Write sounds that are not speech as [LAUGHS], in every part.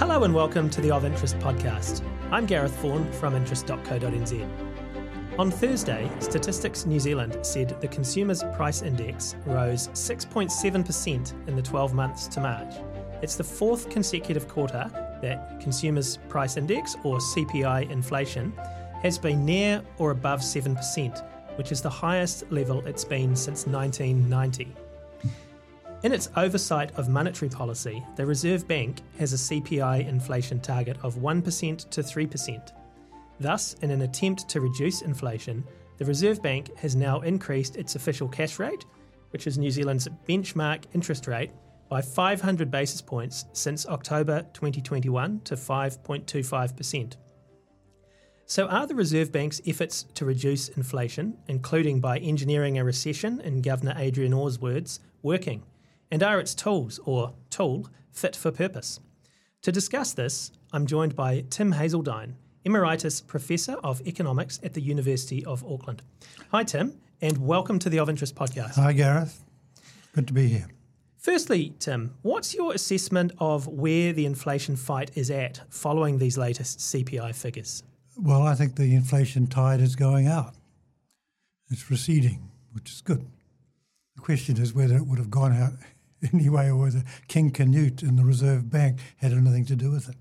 Hello and welcome to the Of Interest podcast. I'm Gareth Vaughan from interest.co.nz. On Thursday, Statistics New Zealand said the Consumers Price Index rose 6.7% in the 12 months to March. It's the fourth consecutive quarter that Consumers Price Index, or CPI inflation, has been near or above 7%, which is the highest level it's been since 1990. In its oversight of monetary policy, the Reserve Bank has a CPI inflation target of 1% to 3%. Thus, in an attempt to reduce inflation, the Reserve Bank has now increased its official cash rate, which is New Zealand's benchmark interest rate, by 500 basis points since October 2021 to 5.25%. So, are the Reserve Bank's efforts to reduce inflation, including by engineering a recession, in Governor Adrian Orr's words, working? And are its tools, or tool, fit for purpose? To discuss this, I'm joined by Tim Hazledine, Emeritus Professor of Economics at the University of Auckland. Hi, Tim, and welcome to the Of Interest podcast. Hi, Gareth. Good to be here. Firstly, Tim, what's your assessment of where the inflation fight is at following these latest CPI figures? Well, I think the inflation tide is going out. It's receding, which is good. The question is whether it would have gone out [LAUGHS] anyway or whether King Canute and the Reserve Bank had anything to do with it.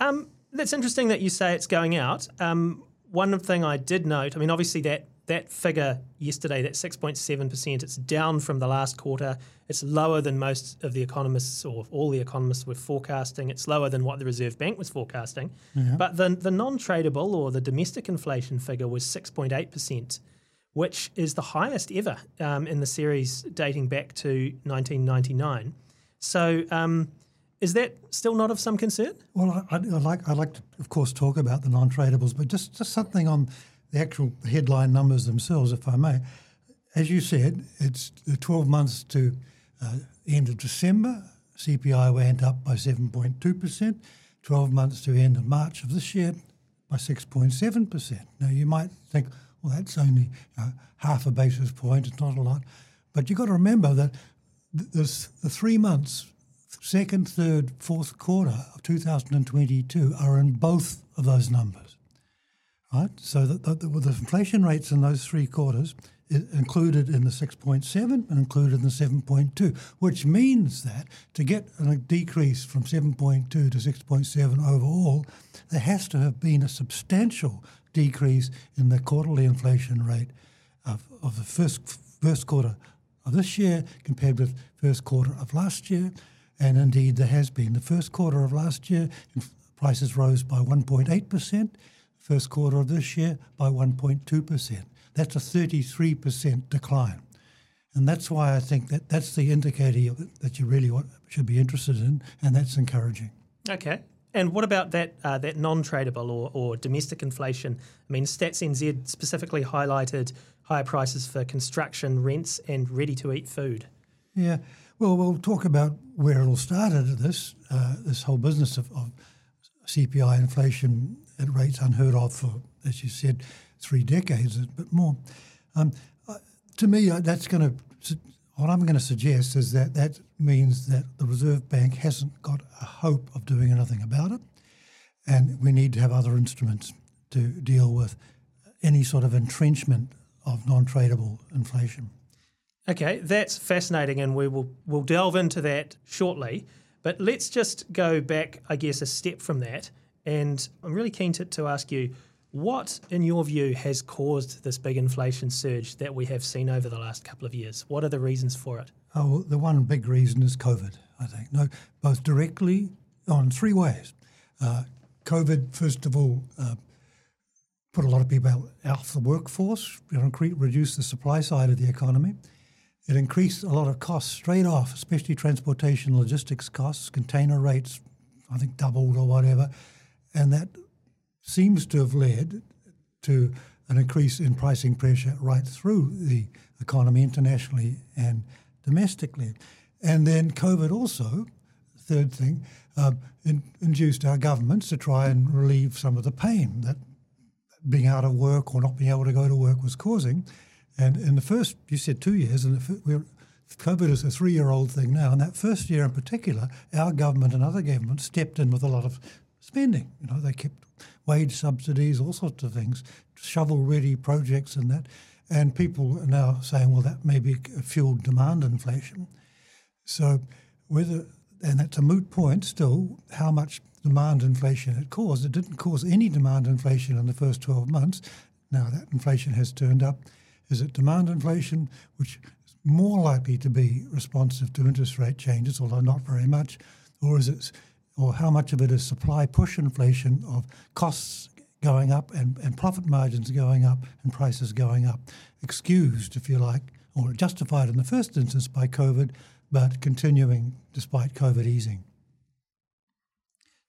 Um, that's interesting that you say it's going out. Um, one thing I did note, I mean, obviously that that figure yesterday, that 6.7%, it's down from the last quarter. It's lower than most of the economists or all the economists were forecasting. It's lower than what the Reserve Bank was forecasting. Yeah. But the, the non tradable or the domestic inflation figure was 6.8%, which is the highest ever um, in the series dating back to 1999. So, um, is that still not of some concern? Well, I, I, like I like to, of course, talk about the non-tradables, but just just something on the actual headline numbers themselves, if I may. As you said, it's the 12 months to uh, end of December. CPI went up by 7.2%. 12 months to end of March of this year by 6.7%. Now, you might think, well, that's only you know, half a basis point. It's not a lot. But you've got to remember that th- there's the three months second, third, fourth quarter of 2022 are in both of those numbers, right? So the, the, the inflation rates in those three quarters included in the 6.7 and included in the 7.2, which means that to get a decrease from 7.2 to 6.7 overall, there has to have been a substantial decrease in the quarterly inflation rate of, of the first first quarter of this year compared with first quarter of last year. And indeed, there has been. The first quarter of last year, prices rose by 1.8%, first quarter of this year by 1.2%. That's a 33% decline. And that's why I think that that's the indicator that you really want, should be interested in, and that's encouraging. Okay. And what about that uh, that non-tradable or, or domestic inflation? I mean, Stats NZ specifically highlighted higher prices for construction, rents, and ready-to-eat food. Yeah. Well, we'll talk about where it all started. This uh, this whole business of, of, CPI inflation at rates unheard of for, as you said, three decades, but more. Um, uh, to me, uh, that's going to what I'm going to suggest is that that means that the Reserve Bank hasn't got a hope of doing anything about it, and we need to have other instruments to deal with any sort of entrenchment of non-tradable inflation. Okay, that's fascinating, and we will we'll delve into that shortly. But let's just go back, I guess, a step from that. And I'm really keen to, to ask you, what, in your view, has caused this big inflation surge that we have seen over the last couple of years? What are the reasons for it? Oh, the one big reason is COVID. I think no, both directly on three ways. Uh, COVID, first of all, uh, put a lot of people out of the workforce, reduced the supply side of the economy. It increased a lot of costs straight off, especially transportation, logistics costs, container rates, I think doubled or whatever. And that seems to have led to an increase in pricing pressure right through the economy internationally and domestically. And then COVID also, third thing, uh, in, induced our governments to try and relieve some of the pain that being out of work or not being able to go to work was causing. And in the first, you said two years, and COVID is a three year old thing now. And that first year in particular, our government and other governments stepped in with a lot of spending. You know, they kept wage subsidies, all sorts of things, shovel ready projects and that. And people are now saying, well, that may be fueled demand inflation. So whether, and that's a moot point still, how much demand inflation it caused. It didn't cause any demand inflation in the first 12 months. Now that inflation has turned up. Is it demand inflation, which is more likely to be responsive to interest rate changes, although not very much, or is it, or how much of it is supply push inflation of costs going up and, and profit margins going up and prices going up, excused, if you like, or justified in the first instance by COVID, but continuing despite COVID easing.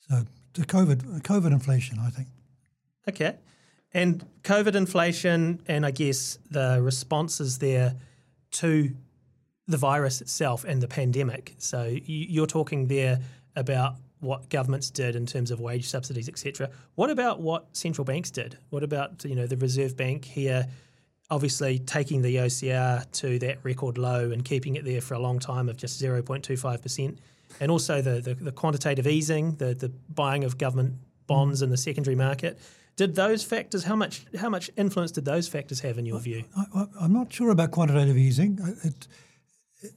So the COVID COVID inflation, I think. Okay. And COVID inflation, and I guess the responses there to the virus itself and the pandemic. So you're talking there about what governments did in terms of wage subsidies, etc. What about what central banks did? What about you know the Reserve Bank here, obviously taking the OCR to that record low and keeping it there for a long time of just zero point two five percent, and also the, the, the quantitative easing, the the buying of government bonds in the secondary market. Did those factors how much how much influence did those factors have in your view? I, am not sure about quantitative easing. It,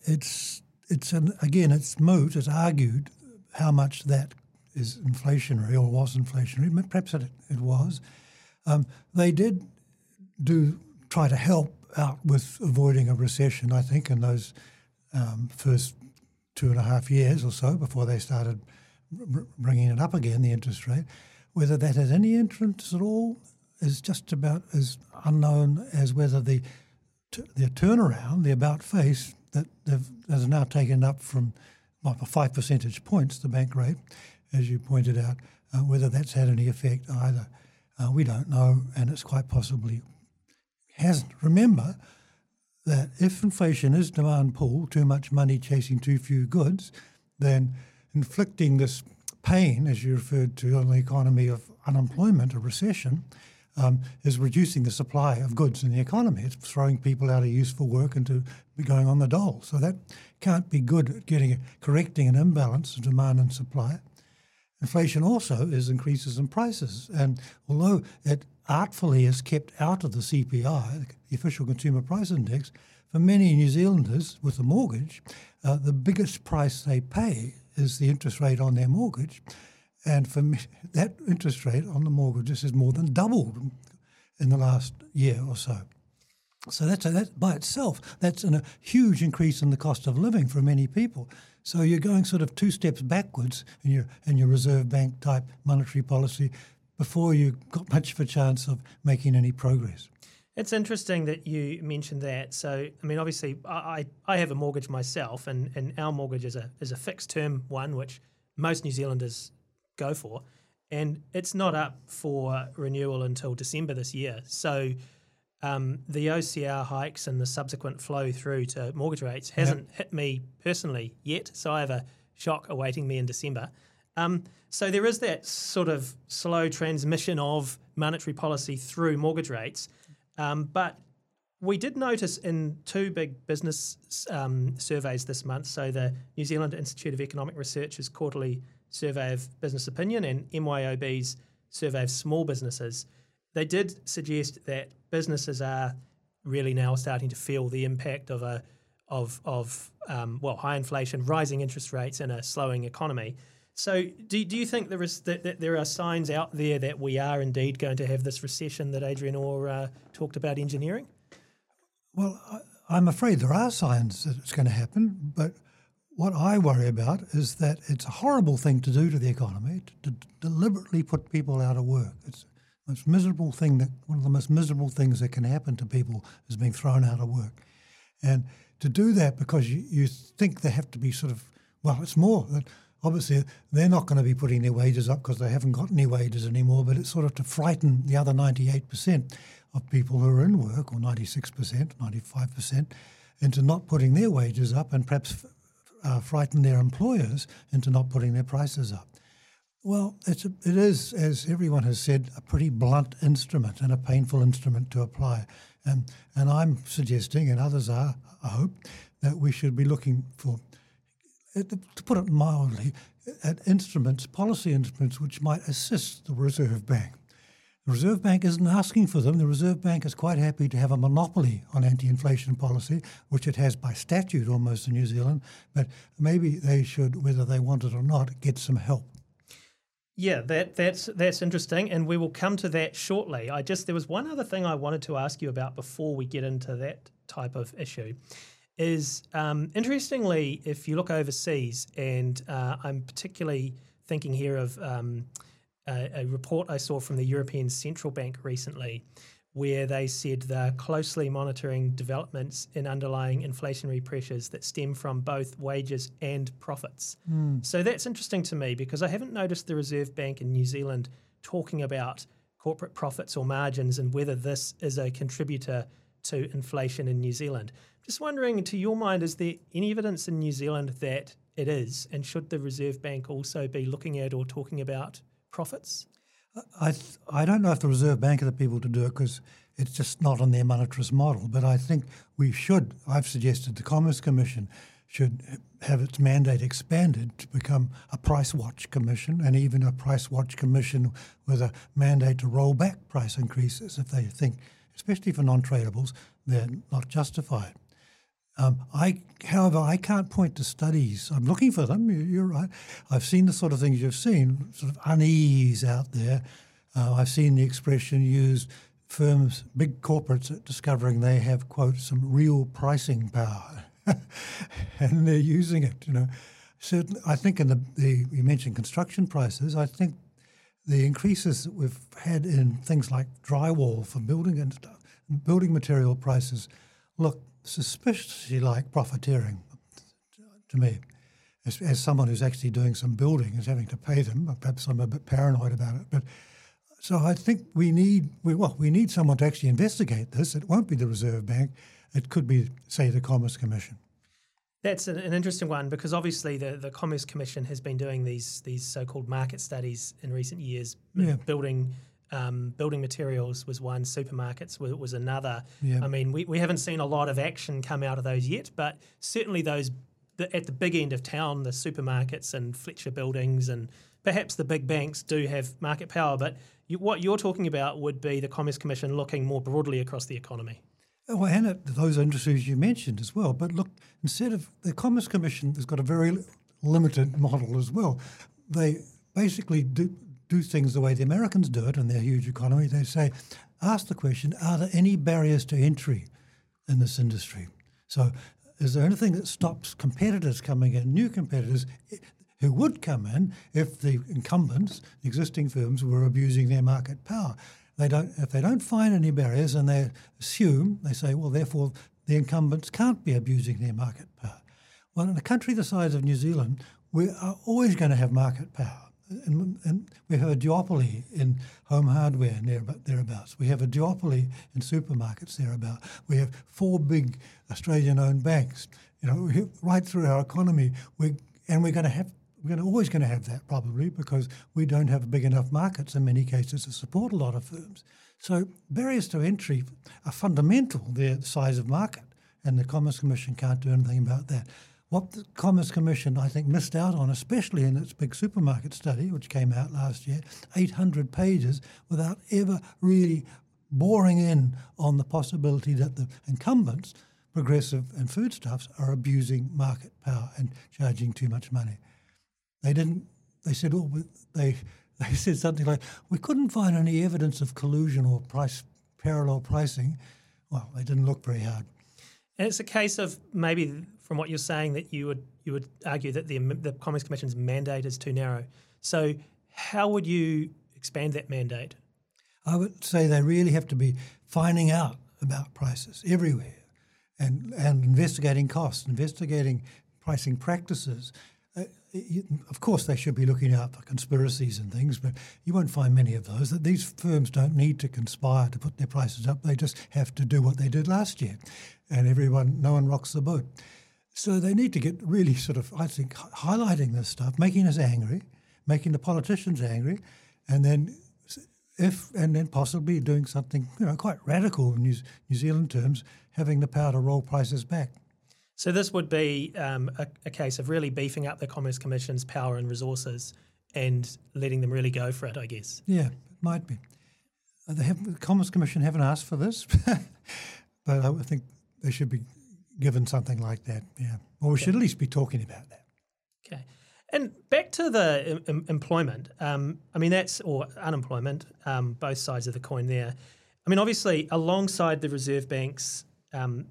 it's it's an, again it's moot. It's argued how much that is inflationary or was inflationary. Perhaps it, it was. Um, they did do try to help out with avoiding a recession. I think in those um, first two and a half years or so before they started bringing it up again, the interest rate. Whether that had any influence at all is just about as unknown as whether the t- the turnaround, the about face that has now taken up from well, five percentage points, the bank rate, as you pointed out, uh, whether that's had any effect either, uh, we don't know, and it's quite possibly hasn't. Remember that if inflation is demand pull, too much money chasing too few goods, then inflicting this pain, as you referred to, on the economy of unemployment a recession, um, is reducing the supply of goods in the economy. It's throwing people out of useful work into going on the dole. So that can't be good at getting correcting an imbalance of demand and supply. Inflation also is increases in prices, and although it artfully is kept out of the CPI, the official consumer price index, for many New Zealanders with a mortgage, uh, the biggest price they pay is the interest rate on their mortgage. And for me, [LAUGHS] that interest rate on the mortgages has more than doubled in the last year or so. So that's a, that by itself, that's an, a huge increase in the cost of living for many people. So you're going sort of two steps backwards in your in your Reserve Bank type monetary policy before you got [LAUGHS] much of a chance of making any progress. It's interesting that you mentioned that. So, I mean, obviously, I, I have a mortgage myself, and, and our mortgage is a is a fixed term one, which most New Zealanders go for, and it's not up for renewal until December this year. So, um, the OCR hikes and the subsequent flow through to mortgage rates hasn't yep. hit me personally yet. So, I have a shock awaiting me in December. Um, so there is that sort of slow transmission of monetary policy through mortgage rates. Um, but we did notice in two big business um, surveys this month, so the New Zealand Institute of Economic Research's quarterly survey of business opinion and MYOB's survey of small businesses, they did suggest that businesses are really now starting to feel the impact of a of of um, well high inflation, rising interest rates, and a slowing economy. So, do, do you think there is that, that, there are signs out there that we are indeed going to have this recession that Adrian Orr uh, talked about engineering? Well, I, I'm afraid there are signs that it's going to happen, but what I worry about is that it's a horrible thing to do to the economy to, to deliberately put people out of work. It's the most miserable thing that one of the most miserable things that can happen to people is being thrown out of work, and to do that because you, you think they have to be sort of well, it's more that obviously they're not going to be putting their wages up because they haven't got any wages anymore, but it's sort of to frighten the other 98% of people who are in work, or 96%, 95%, into not putting their wages up and perhaps uh, frighten their employers into not putting their prices up. Well, it's a, it is, as everyone has said, a pretty blunt instrument and a painful instrument to apply. And, and I'm suggesting, and others are, I hope, that we should be looking for, uh, to put it mildly, at instruments, policy instruments, which might assist the Reserve Bank. The Reserve Bank isn't asking for them. The Reserve Bank is quite happy to have a monopoly on anti inflation policy, which it has by statute almost in New Zealand, but maybe they should, whether they want it or not, get some help. Yeah, that that's that's interesting, and we will come to that shortly. I just there was one other thing I wanted to ask you about before we get into that type of issue. Is um, interestingly, if you look overseas, and uh, I'm particularly thinking here of um, a, a report I saw from the European Central Bank recently, where they said they're closely monitoring developments in underlying inflationary pressures that stem from both wages and profits. Mm. So that's interesting to me because I haven't noticed the Reserve Bank in New Zealand talking about corporate profits or margins and whether this is a contributor to inflation in New Zealand. Just wondering, to your mind, is there any evidence in New Zealand that it is? And should the Reserve Bank also be looking at or talking about profits? I I don't know if the Reserve Bank are the people to do it because it's just not on their monetarist model. But I think we should. I've suggested the Commerce Commission should have its mandate expanded to become a price watch commission and even a price watch commission with a mandate to roll back price increases if they think, especially for non-tradables, they're not justified. Um, I, however, I can't point to studies. I'm looking for them. You're right. I've seen the sort of things you've seen, sort of unease out there. Uh, I've seen the expression used. Firms, big corporates, discovering they have quote some real pricing power, [LAUGHS] and they're using it. You know, certainly. I think in the, the you mentioned construction prices. I think the increases that we've had in things like drywall for building and stuff, building material prices look suspiciously like profiteering to me. As, as, someone who's actually doing some building is having to pay them, perhaps I'm a bit paranoid about it. But so I think we need we, well we need someone to actually investigate this. It won't be the Reserve Bank. It could be, say, the Commerce Commission. That's an, an interesting one because obviously the, the Commerce Commission has been doing these these so-called market studies in recent years, yeah. building um, building materials was one, supermarkets was, was another. Yeah. I mean, we, we haven't seen a lot of action come out of those yet, but certainly those the, at the big end of town, the supermarkets and Fletcher buildings and perhaps the big banks do have market power. But you, what you're talking about would be the Commerce Commission looking more broadly across the economy. Well, and at those industries you mentioned as well. But look, instead of the Commerce Commission has got a very limited model as well. They basically do do things the way the Americans do it in their huge economy. They say, ask the question, are there any barriers to entry in this industry? So, is there anything that stops competitors coming in, new competitors eh, who would come in if the incumbents, existing firms, were abusing their market power? They don't, if they don't find any barriers and they assume, they say, well, therefore the incumbents can't be abusing their market power. Well, in a country the size of New Zealand, we are always going to have market power and, and, we have a duopoly in home hardware near, thereabouts. We have a duopoly in supermarkets thereabouts. We have four big Australian-owned banks. You know, right through our economy, we and we're going to have we're going to, always going to have that probably because we don't have big enough markets in many cases to support a lot of firms. So barriers to entry are fundamental. The size of market, and the Commerce Commission can't do anything about that. What the Commerce Commission, I think, missed out on, especially in its big supermarket study, which came out last year, 800 pages, without ever really boring in on the possibility that the incumbents, progressive and foodstuffs, are abusing market power and charging too much money. They didn't. They said, "Oh, they." [LAUGHS] They said something like, "We couldn't find any evidence of collusion or price parallel pricing." Well, they didn't look very hard. And it's a case of maybe from what you're saying that you would you would argue that the the Commerce Commission's mandate is too narrow. So how would you expand that mandate? I would say they really have to be finding out about prices everywhere, and and investigating costs, investigating pricing practices. Uh, of course, they should be looking out for conspiracies and things, but you won't find many of those. That these firms don't need to conspire to put their prices up; they just have to do what they did last year, and everyone, no one rocks the boat. So they need to get really sort of, I think, highlighting this stuff, making us angry, making the politicians angry, and then if and then possibly doing something you know quite radical in New, New Zealand terms, having the power to roll prices back. So this would be um, a, a, case of really beefing up the Commerce Commission's power and resources and letting them really go for it, I guess. Yeah, it might be. Have, the Commerce Commission haven't asked for this, [LAUGHS] but I think they should be given something like that. Yeah, Well, we okay. should at least be talking about that. Okay. And back to the em- employment. Um, I mean, that's or unemployment. Um, both sides of the coin there. I mean, obviously, alongside the Reserve Bank's um,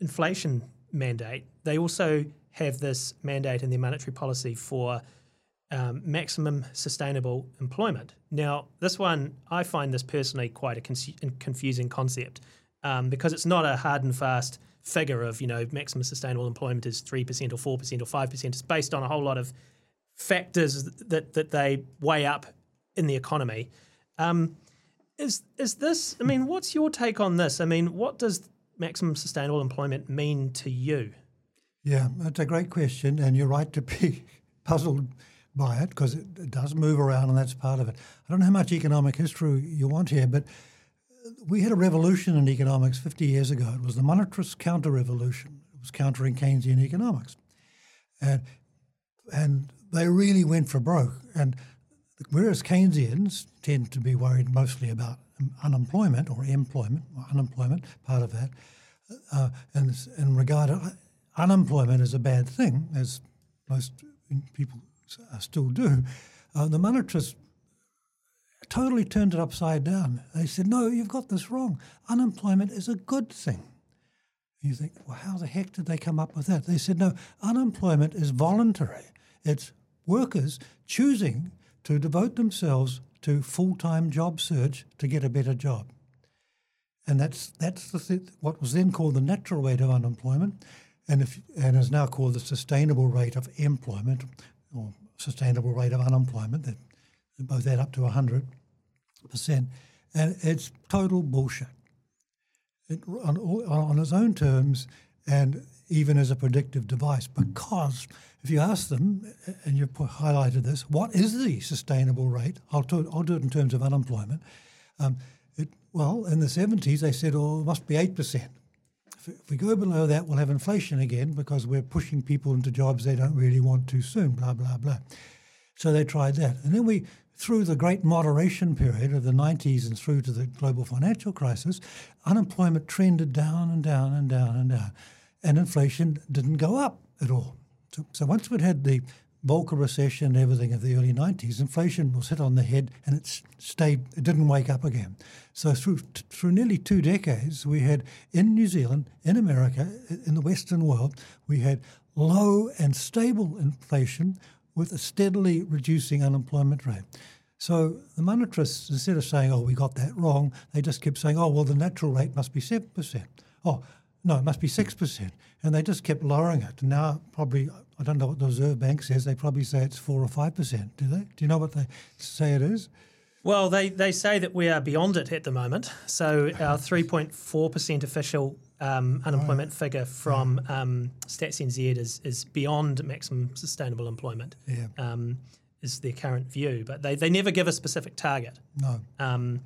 inflation mandate, they also have this mandate in their monetary policy for um, maximum sustainable employment. Now, this one, I find this personally quite a con- confusing concept um, because it's not a hard and fast figure of, you know, maximum sustainable employment is 3% or 4% or 5%. It's based on a whole lot of factors that, that they weigh up in the economy. Um, is, is this, I mean, what's your take on this? I mean, what does maximum sustainable employment mean to you? Yeah, that's a great question, and you're right to be [LAUGHS] puzzled by it because it, it, does move around, and that's part of it. I don't know how much economic history you want here, but we had a revolution in economics 50 years ago. It was the monetarist counter revolution. It was countering Keynesian economics. And, and they really went for broke. And whereas Keynesians tend to be worried mostly about unemployment or employment, or unemployment, part of that, uh, and, and regard unemployment as a bad thing, as most people still do, uh, the monetarists totally turned it upside down. They said, no, you've got this wrong. Unemployment is a good thing. You think, well, how the heck did they come up with that? They said, no, unemployment is voluntary. It's workers choosing to devote themselves to full-time job search to get a better job. And that's that's th- what was then called the natural rate of unemployment, and if and is now called the sustainable rate of employment, or sustainable rate of unemployment. That both add up to hundred percent, and it's total bullshit. It, on, on its own terms, and even as a predictive device, because if you ask them, and you've highlighted this, what is the sustainable rate? I'll do, I'll do it in terms of unemployment. Um, it, well, in the 70s, they said, oh, it must be 8%. If, if we go below that, we'll have inflation again because we're pushing people into jobs they don't really want too soon, blah, blah, blah. So they tried that. And then we, through the great moderation period of the 90s and through to the global financial crisis, unemployment trended down and down and down and down. And inflation didn't go up at all. So, so once we'd had the Volcker recession and everything of the early 90s, inflation was hit on the head and it stayed, it didn't wake up again. So through, through nearly two decades, we had in New Zealand, in America, in the Western world, we had low and stable inflation with a steadily reducing unemployment rate. So the monetarists, instead of saying, oh, we got that wrong, they just kept saying, oh, well, the natural rate must be 7%. Oh, no, it must be 6%. And they just kept lowering it. And now, probably, I don't know what the Reserve Bank says, they probably say it's 4 or 5%, do they? Do you know what they say it is? Well, they, they say that we are beyond it at the moment. So our 3.4% official um, unemployment oh, figure from um, Stats NZ is, is beyond maximum sustainable employment. Yeah. Um, is their current view, but they, they never give a specific target. No. Um,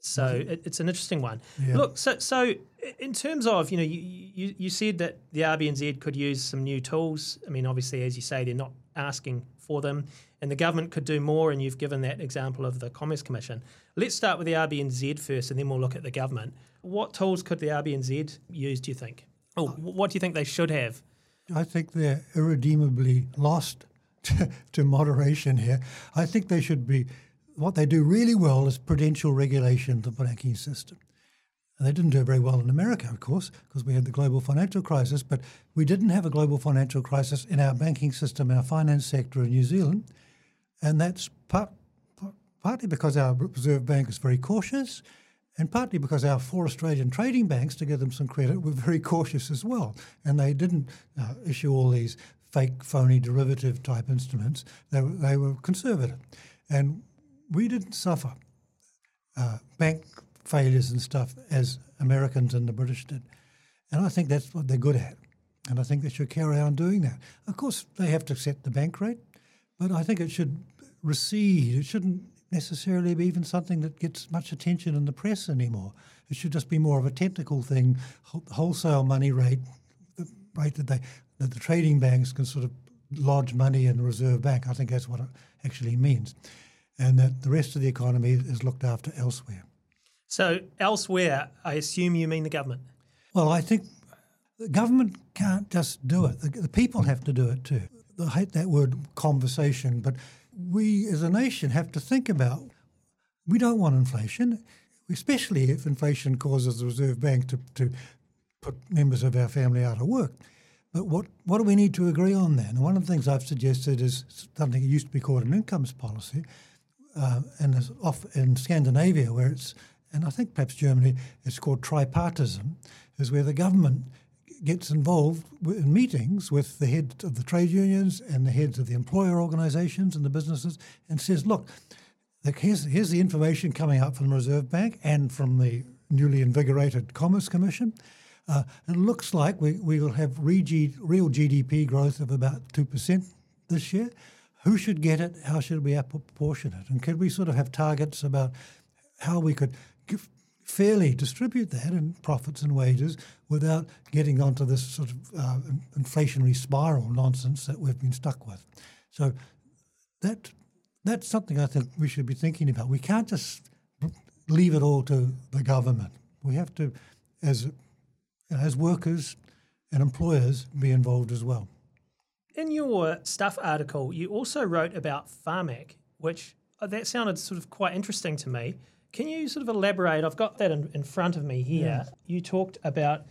so it, it's an interesting one. Yeah. Look, so so in terms of you know you, you, you said that the RBNZ could use some new tools. I mean, obviously, as you say, they're not asking for them, and the government could do more. And you've given that example of the Commerce Commission. Let's start with the RBNZ first, and then we'll look at the government. What tools could the RBNZ use? Do you think? Oh, what do you think they should have? I think they're irredeemably lost [LAUGHS] to, to moderation here. I think they should be what they do really well is prudential regulation of the banking system. And they didn't do very well in America, of course, because we had the global financial crisis, but we didn't have a global financial crisis in our banking system, our finance sector in New Zealand. And that's part, part, partly because our Reserve Bank is very cautious, and partly because our four Australian trading banks, to give them some credit, were very cautious as well. And they didn't uh, issue all these fake, phony derivative type instruments, they, they were conservative. And we didn't suffer uh, bank failures and stuff as Americans and the British did. And I think that's what they're good at. And I think they should carry on doing that. Of course, they have to set the bank rate, but I think it should recede. It shouldn't necessarily be even something that gets much attention in the press anymore. It should just be more of a technical thing, wholesale money rate, the rate that they that the trading banks can sort of lodge money in the reserve bank. I think that's what it actually means, and that the rest of the economy is looked after elsewhere. So elsewhere, I assume you mean the government. Well, I think the government can't just do it. The, the people have to do it too. I hate that word conversation, but we as a nation have to think about we don't want inflation, especially if inflation causes the Reserve Bank to, to put members of our family out of work. But what, what do we need to agree on then? One of the things I've suggested is something that used to be called an incomes policy, uh, and is off in Scandinavia, where it's, and I think perhaps Germany, it's called tripartism, is where the government gets involved in meetings with the heads of the trade unions and the heads of the employer organisations and the businesses and says, look, here's, here's the information coming out from the Reserve Bank and from the newly invigorated Commerce Commission. Uh, it looks like we, we will have real GDP growth of about 2% this year. Who should get it? How should we apportion it? And could we sort of have targets about how we could give, fairly distribute that in profits and wages without getting onto this sort of uh, inflationary spiral nonsense that we've been stuck with? So that that's something I think we should be thinking about. We can't just leave it all to the government. We have to, as as workers and employers, be involved as well. In your stuff article, you also wrote about Pharmac, which uh, that sounded sort of quite interesting to me. Can you sort of elaborate? I've got that in, in front of me here. Yeah. You talked about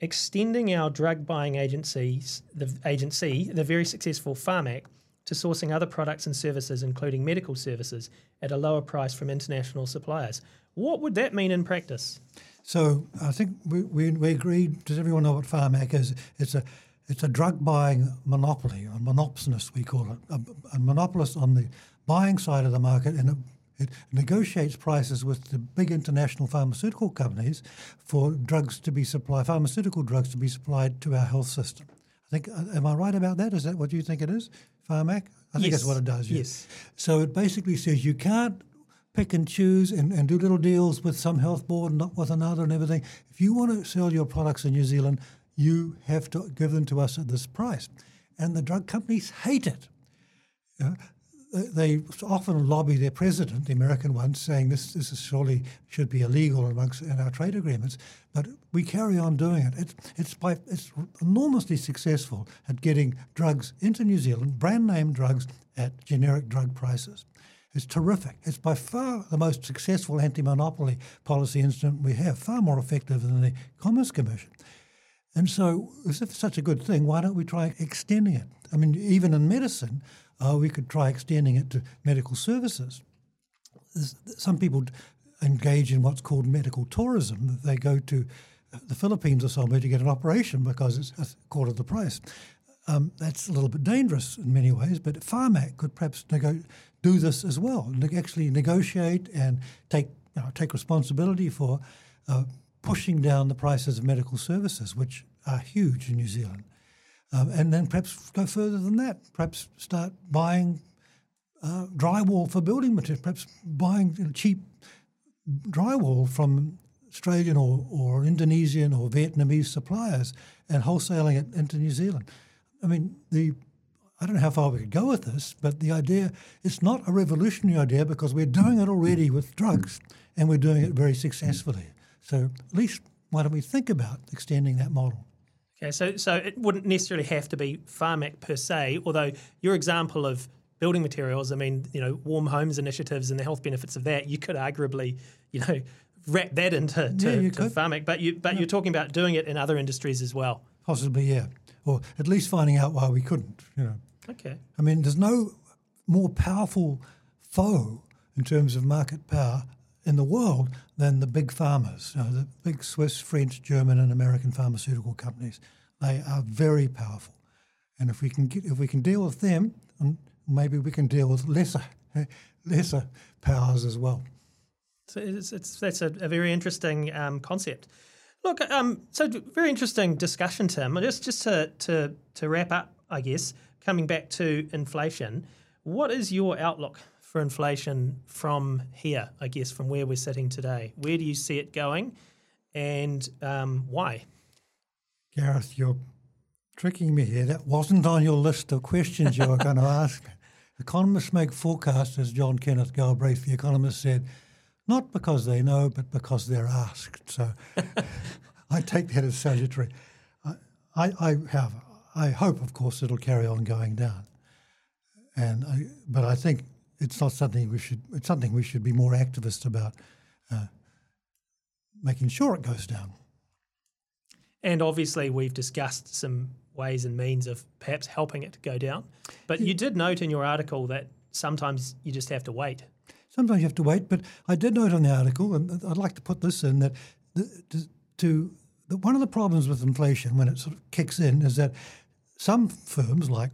extending our drug buying agencies, the agency, the very successful Pharmac, to sourcing other products and services, including medical services, at a lower price from international suppliers. What would that mean in practice? So I think we, we, we agreed. Does everyone know what Pharmac is? It's a it's a drug buying monopoly, a monopsonist we call it, a, a monopolist on the buying side of the market, and it negotiates prices with the big international pharmaceutical companies for drugs to be supplied, pharmaceutical drugs to be supplied to our health system. I think, uh, am I right about that? Is that what you think it is? Pharmac? I think yes. that's what it does. Yes. So it basically says you can't pick and choose and, and do little deals with some health board and not with another and everything. If you want to sell your products in New Zealand, you have to give them to us at this price. And the drug companies hate it. Know, they often lobby their president, the American one, saying this, this is surely should be illegal amongst in our trade agreements. But we carry on doing it. It's, it's, by, it's enormously successful at getting drugs into New Zealand, brand name drugs at generic drug prices. It's terrific. It's by far the most successful anti monopoly policy instrument we have, far more effective than the Commerce Commission. And so, if it's such a good thing, why don't we try extending it? I mean, even in medicine, uh, we could try extending it to medical services. Some people engage in what's called medical tourism. They go to uh, the Philippines or somewhere to get an operation because it's a quarter of the price. Um, that's a little bit dangerous in many ways, but Pharmac could perhaps nego- do this as well, ne- actually negotiate and take you know, take responsibility for uh, pushing down the prices of medical services, which are huge in New Zealand. Um, and then perhaps go further than that, perhaps start buying uh, drywall for building materials, perhaps buying cheap drywall from Australian or, or Indonesian or Vietnamese suppliers and wholesaling it into New Zealand. I mean, the I don't know how far we could go with this, but the idea it's not a revolutionary idea because we're doing it already with drugs and we're doing it very successfully. So at least why don't we think about extending that model? Okay, so so it wouldn't necessarily have to be Pharmac per se, although your example of building materials, I mean, you know, warm homes initiatives and the health benefits of that, you could arguably, you know, wrap that into to, yeah, to Pharmac, but you but yeah. you're talking about doing it in other industries as well. Possibly, yeah, or at least finding out why we couldn't. You know. Okay. I mean, there's no more powerful foe in terms of market power in the world than the big pharmas, you know, the big Swiss, French, German, and American pharmaceutical companies. They are very powerful, and if we can get, if we can deal with them, maybe we can deal with lesser [LAUGHS] lesser powers as well. So it's, it's that's a, a, very interesting um, concept. Look, um, so very interesting discussion, Tim. Just just to, to to wrap up, I guess, coming back to inflation, what is your outlook for inflation from here, I guess, from where we're sitting today? Where do you see it going and um, why? Gareth, you're tricking me here. That wasn't on your list of questions you were going [LAUGHS] to ask. Economists make forecasts, as John Kenneth Galbraith, the economist, said, not because they know, but because they're asked. So [LAUGHS] I take that as salutary. I, I, have, I hope, of course, it'll carry on going down. And I, but I think it's not something we should. It's something we should be more activist about, uh, making sure it goes down. And obviously, we've discussed some ways and means of perhaps helping it go down. But you did note in your article that sometimes you just have to wait. Sometimes you have to wait, but I did note on the article, and I'd like to put this in that to, to the, one of the problems with inflation when it sort of kicks in is that some firms, like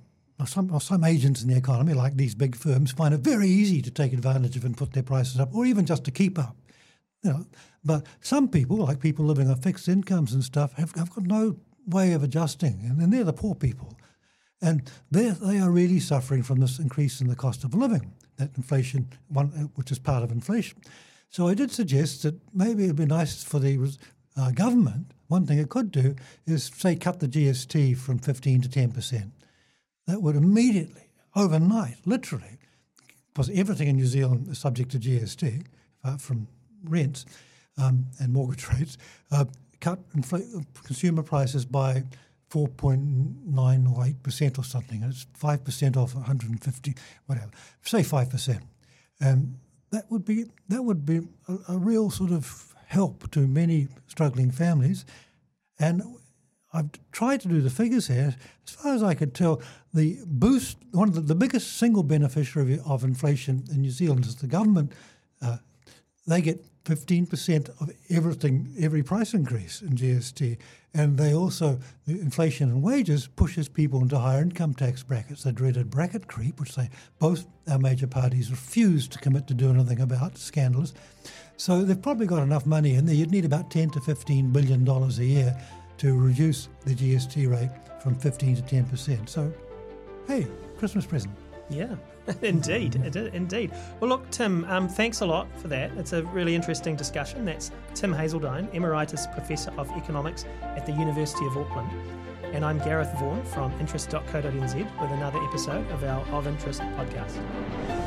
some or some agents in the economy, like these big firms, find it very easy to take advantage of and put their prices up, or even just to keep up. You know, but some people, like people living on fixed incomes and stuff, have, have got no way of adjusting, and, and they're the poor people. And they are really suffering from this increase in the cost of living, that inflation, one, which is part of inflation. So I did suggest that maybe it'd be nice for the uh, government, one thing it could do is, say, cut the GST from 15 to 10%. That would immediately, overnight, literally, because everything in New Zealand is subject to GST, apart from rents um, and mortgage [LAUGHS] rates, uh, cut infl- consumer prices by 4.9 or 8 percent or something. It's 5 percent off 150, whatever. Say 5 percent. Um, that would be that would be a, a, real sort of help to many struggling families, and I've tried to do the figures here. As far as I could tell, the boost one of the, the biggest single beneficiary of inflation in New Zealand is the government. Uh, they get 15% of everything, every price increase in GST. And they also, the inflation in wages pushes people into higher income tax brackets, the dreaded bracket creep, which they both our major parties refuse to commit to do anything about, scandalous. So they've probably got enough money in there. You'd need about 10 to 15 billion dollars a year to reduce the GST rate from 15 to 10%. So, hey, Christmas present. Yeah. [LAUGHS] indeed, indeed. Well, look, Tim, um, thanks a lot for that. It's a really interesting discussion. That's Tim Hazledine, Emeritus Professor of Economics at the University of Auckland. And I'm Gareth Vaughan from interest.co.nz with another episode of our Of Interest podcast.